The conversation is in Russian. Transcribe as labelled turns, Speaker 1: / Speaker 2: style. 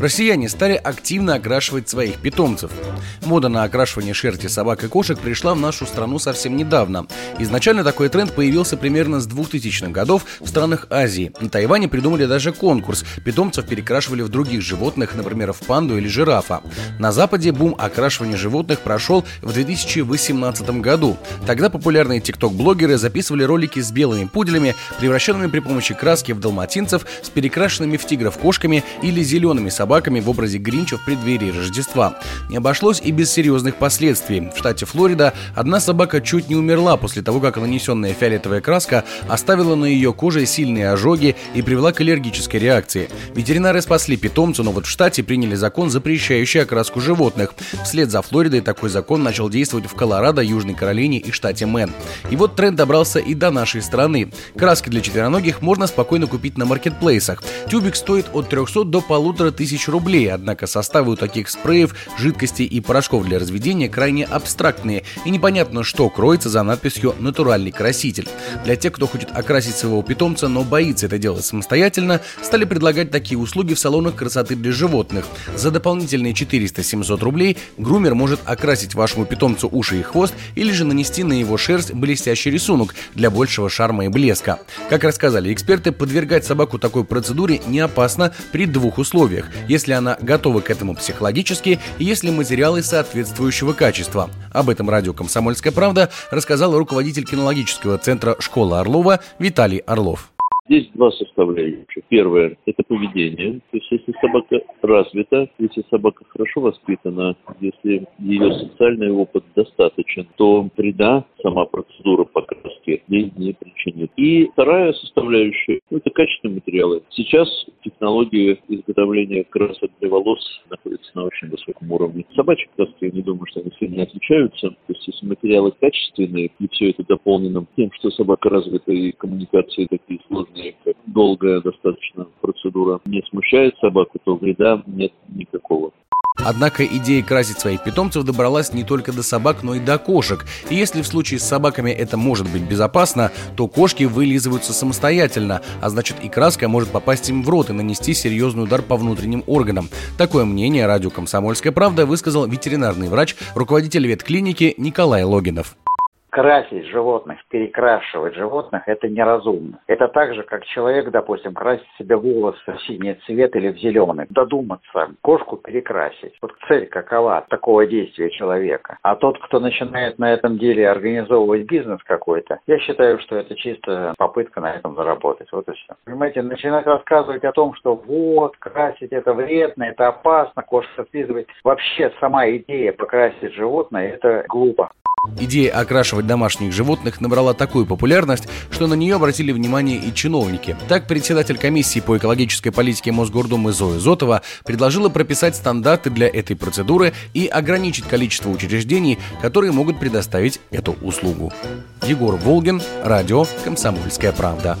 Speaker 1: Россияне стали активно окрашивать своих питомцев. Мода на окрашивание шерсти собак и кошек пришла в нашу страну совсем недавно. Изначально такой тренд появился примерно с 2000-х годов в странах Азии. На Тайване придумали даже конкурс. Питомцев перекрашивали в других животных, например, в панду или жирафа. На Западе бум окрашивания животных прошел в 2018 году. Тогда популярные тикток-блогеры записывали ролики с белыми пуделями, превращенными при помощи краски в далматинцев, с перекрашенными в тигров кошками или зелеными собаками собаками в образе Гринча в преддверии Рождества. Не обошлось и без серьезных последствий. В штате Флорида одна собака чуть не умерла после того, как нанесенная фиолетовая краска оставила на ее коже сильные ожоги и привела к аллергической реакции. Ветеринары спасли питомцу, но вот в штате приняли закон, запрещающий окраску животных. Вслед за Флоридой такой закон начал действовать в Колорадо, Южной Каролине и штате Мэн. И вот тренд добрался и до нашей страны. Краски для четвероногих можно спокойно купить на маркетплейсах. Тюбик стоит от 300 до полутора тысяч тысяч рублей, однако составы у таких спреев, жидкостей и порошков для разведения крайне абстрактные и непонятно, что кроется за надписью «натуральный краситель». Для тех, кто хочет окрасить своего питомца, но боится это делать самостоятельно, стали предлагать такие услуги в салонах красоты для животных. За дополнительные 400-700 рублей грумер может окрасить вашему питомцу уши и хвост или же нанести на его шерсть блестящий рисунок для большего шарма и блеска. Как рассказали эксперты, подвергать собаку такой процедуре не опасно при двух условиях если она готова к этому психологически и если материалы соответствующего качества. Об этом радио «Комсомольская правда» рассказал руководитель кинологического центра «Школа Орлова» Виталий Орлов.
Speaker 2: Здесь два составляющих. Первое – это поведение. То есть, если собака развита, если собака хорошо воспитана, если ее социальный опыт достаточен, то вреда сама процедура покраски ей не причинит. И вторая составляющая ну, – это качественные материалы. Сейчас технологии изготовления красок для волос находятся на очень высоком уровне. Собачьи краски, я не думаю, что они сильно отличаются. То есть, если материалы качественные, и все это дополнено тем, что собака развита, и коммуникации такие сложные, долгая достаточно процедура не смущает собаку, то вреда нет никакого.
Speaker 1: Однако идея красить своих питомцев добралась не только до собак, но и до кошек. И если в случае с собаками это может быть безопасно, то кошки вылизываются самостоятельно, а значит и краска может попасть им в рот и нанести серьезный удар по внутренним органам. Такое мнение радио «Комсомольская правда» высказал ветеринарный врач, руководитель ветклиники Николай Логинов
Speaker 3: красить животных, перекрашивать животных, это неразумно. Это так же, как человек, допустим, красит себе волосы в синий цвет или в зеленый. Додуматься, кошку перекрасить. Вот цель какова такого действия человека. А тот, кто начинает на этом деле организовывать бизнес какой-то, я считаю, что это чисто попытка на этом заработать. Вот и все. Понимаете, начинать рассказывать о том, что вот, красить это вредно, это опасно, кошка слизывает. Вообще сама идея покрасить животное, это глупо.
Speaker 1: Идея окрашивать домашних животных набрала такую популярность, что на нее обратили внимание и чиновники. Так, председатель комиссии по экологической политике Мосгордумы Зоя Зотова предложила прописать стандарты для этой процедуры и ограничить количество учреждений, которые могут предоставить эту услугу. Егор Волгин, радио «Комсомольская правда».